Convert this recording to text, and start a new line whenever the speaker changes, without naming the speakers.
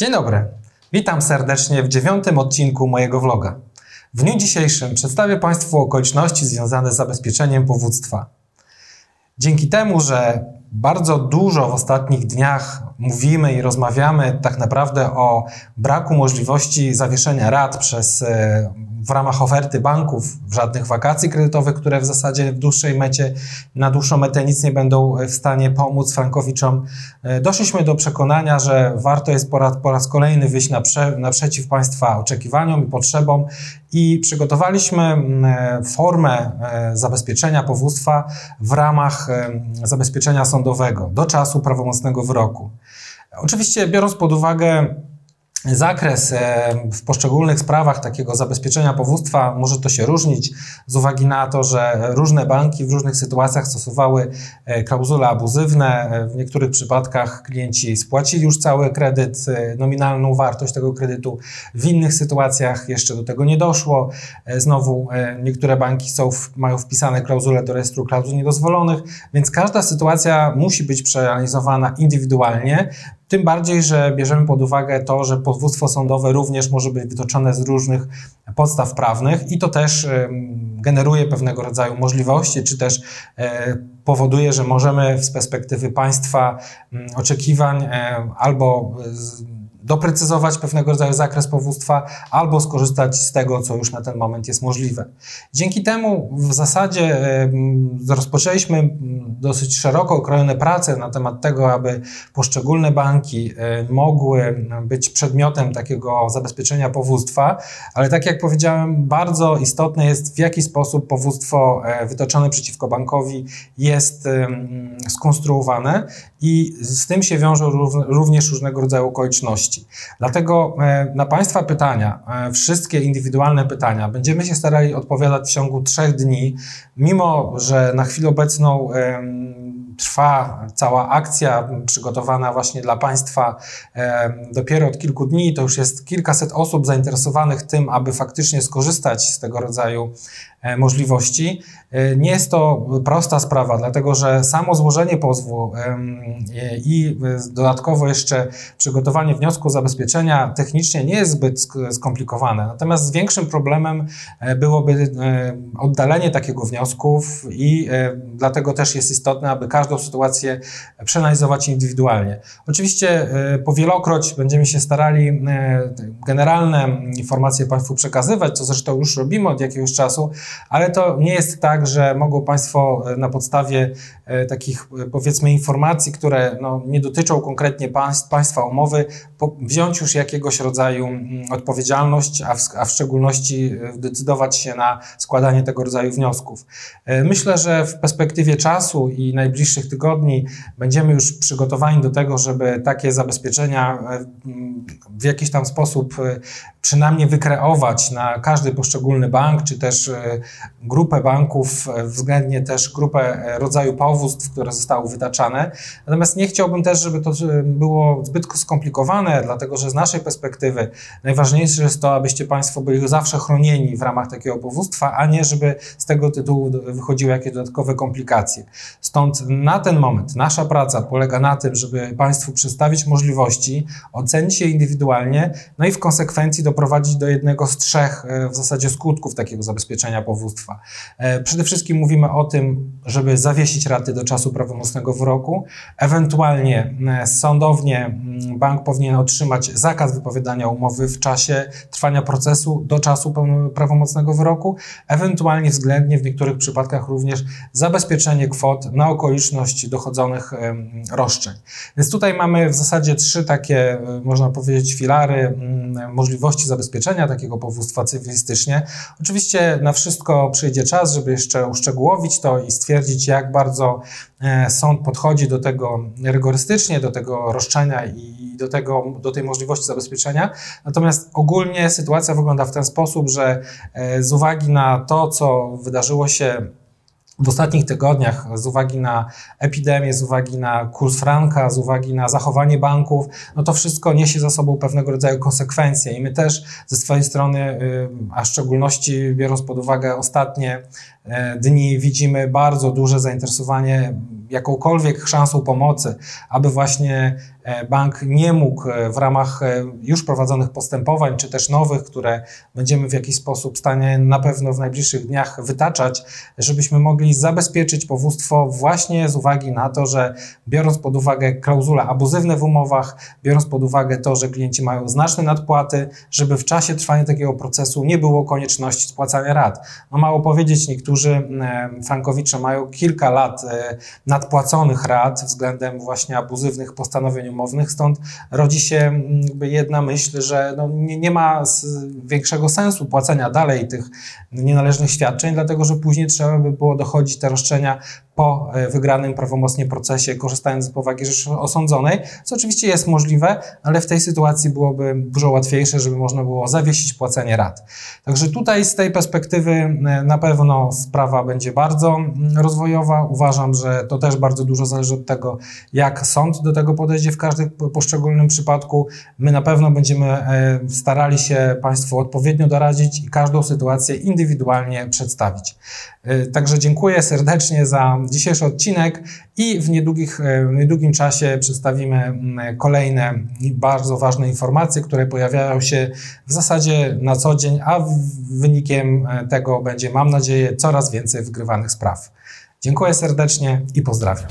Dzień dobry. Witam serdecznie w dziewiątym odcinku mojego vloga. W dniu dzisiejszym przedstawię Państwu okoliczności związane z zabezpieczeniem powództwa. Dzięki temu, że bardzo dużo w ostatnich dniach mówimy i rozmawiamy tak naprawdę o braku możliwości zawieszenia rat przez e, w ramach oferty banków żadnych wakacji kredytowych, które w zasadzie w dłuższej mecie, na dłuższą metę nic nie będą w stanie pomóc frankowiczom. E, doszliśmy do przekonania, że warto jest po raz, po raz kolejny wyjść naprze, naprzeciw Państwa oczekiwaniom i potrzebom i przygotowaliśmy e, formę e, zabezpieczenia powództwa w ramach zabezpieczenia sądowego do czasu prawomocnego wyroku. Oczywiście biorąc pod uwagę Zakres e, w poszczególnych sprawach takiego zabezpieczenia powództwa może to się różnić z uwagi na to, że różne banki w różnych sytuacjach stosowały e, klauzule abuzywne. E, w niektórych przypadkach klienci spłacili już cały kredyt, nominalną wartość tego kredytu. W innych sytuacjach jeszcze do tego nie doszło. Znowu niektóre banki są, mają wpisane klauzule do rejestru klauzul niedozwolonych, więc każda sytuacja musi być przeanalizowana indywidualnie. Tym bardziej, że bierzemy pod uwagę to, że powództwo sądowe również może być wytoczone z różnych podstaw prawnych i to też generuje pewnego rodzaju możliwości, czy też e, powoduje, że możemy z perspektywy państwa oczekiwań e, albo doprecyzować pewnego rodzaju zakres powództwa albo skorzystać z tego, co już na ten moment jest możliwe. Dzięki temu w zasadzie rozpoczęliśmy dosyć szeroko okrojone prace na temat tego, aby poszczególne banki e, mogły być przedmiotem takiego zabezpieczenia powództwa, ale tak jak powiedziałem, bardzo istotne jest w jaki sposób powództwo e, wytoczone przeciwko bankowi jest skonstruowane i z tym się wiążą również różnego rodzaju okoliczności. Dlatego e, na Państwa pytania, e, wszystkie indywidualne pytania, będziemy się starali odpowiadać w ciągu trzech dni, mimo że na chwilę obecną trwa cała akcja przygotowana właśnie dla Państwa dopiero od kilku dni. To już jest kilkaset osób zainteresowanych tym, aby faktycznie skorzystać z tego rodzaju możliwości. E, nie jest to prosta sprawa, dlatego że samo złożenie pozwu i dodatkowo jeszcze przygotowanie wniosku zabezpieczenia technicznie nie jest zbyt skomplikowane. Natomiast większym problemem e, byłoby oddalenie takiego wniosków i dlatego też jest istotne, aby każdą sytuację przeanalizować indywidualnie. Oczywiście e, powielokroć będziemy się starali e, generalne informacje Państwu przekazywać, co zresztą już robimy od jakiegoś czasu, ale to nie jest tak, że mogą Państwo e, na podstawie takich powiedzmy informacji, które no, nie dotyczą konkretnie państw, Państwa umowy, wziąć już jakiegoś rodzaju mm, odpowiedzialność, a w, a w szczególności decydować się na składanie tego rodzaju wniosków. Myślę, że w perspektywie czasu i najbliższych tygodni będziemy już przygotowani do tego, żeby takie zabezpieczenia e, w jakiś tam sposób e, przynajmniej wykreować na każdy poszczególny bank, czy też e, grupę banków, względnie też grupę rodzaju powództw, które zostały wytaczane. Natomiast nie chciałbym też, żeby to było zbyt skomplikowane, dlatego że z naszej perspektywy najważniejsze jest to, abyście Państwo byli zawsze chronieni w ramach takiego powództwa, a nie żeby z tego tytułu wychodziły jakieś dodatkowe komplikacje. Stąd na ten moment nasza praca polega na tym, żeby Państwu przedstawić możliwości, ocenić je indywidualnie, no i w konsekwencji doprowadzić do jednego z trzech e, w zasadzie skutków takiego zabezpieczenia powództwa. E, przede wszystkim mówimy o tym, żeby zawiesić raty do czasu prawomocnego wyroku, ewentualnie e, sądownie bank powinien otrzymać zakaz wypowiadania umowy w czasie trwania procesu do czasu prawomocnego wyroku, ewentualnie względnie w niektórych przypadkach również zabezpieczenie kwot na okoliczność dochodzonych roszczeń. Więc tutaj mamy w zasadzie trzy takie, e, można powiedzieć, filary możliwości zabezpieczenia takiego powództwa cywilistycznie. Oczywiście na wszystko przyjdzie czas, żeby jeszcze uszczegółowić to i stwierdzić, jak bardzo e, sąd podchodzi do tego rygorystycznie, do tego roszczenia i do, tego, do tej możliwości zabezpieczenia. Natomiast ogólnie sytuacja wygląda w ten sposób, że e, z uwagi na to, co wydarzyło się w ostatnich tygodniach z uwagi na epidemię, z uwagi na kurs franka, z uwagi na zachowanie banków, no to wszystko niesie za sobą pewnego rodzaju konsekwencje. I my też ze swojej strony, y, a w szczególności biorąc pod uwagę ostatnie e, dni, widzimy bardzo duże zainteresowanie jakąkolwiek szansą pomocy, aby właśnie bank nie mógł e, w ramach e, już prowadzonych postępowań, czy też nowych, które będziemy w jakiś sposób w stanie na pewno w najbliższych dniach wytaczać, żebyśmy mogli zabezpieczyć powództwo właśnie z uwagi na to, że biorąc pod uwagę klauzule abuzywne w umowach, biorąc pod uwagę to, że klienci mają znaczne nadpłaty, żeby w czasie trwania takiego procesu nie było konieczności spłacania rat. No mało powiedzieć, niektórzy frankowicze mają kilka lat nadpłaconych rat względem właśnie abuzywnych postanowień umownych, stąd rodzi się jedna myśl, że no nie, nie ma większego sensu płacenia dalej tych nienależnych świadczeń, dlatego że później trzeba by było dochodzić te roszczenia po e, wygranym prawomocnie procesie, korzystając z powagi rzeczy osądzonej, co oczywiście jest możliwe, ale w tej sytuacji byłoby dużo łatwiejsze, żeby można było zawiesić płacenie rat. Także tutaj z tej perspektywy e, na pewno sprawa będzie bardzo mm, rozwojowa. Uważam, że to też bardzo dużo zależy od tego, jak sąd do tego podejdzie w każdym poszczególnym przypadku. My na pewno będziemy e, starali się Państwu odpowiednio doradzić i każdą sytuację indywidualnie przedstawić. Także dziękuję serdecznie za dzisiejszy odcinek i w, niedługich, e, w niedługim czasie przedstawimy mm, kolejne bardzo ważne informacje, które pojawiają się w zasadzie na co dzień, a wynikiem e, tego będzie, mam nadzieję, coraz więcej wygrywanych spraw. Dziękuję serdecznie i pozdrawiam.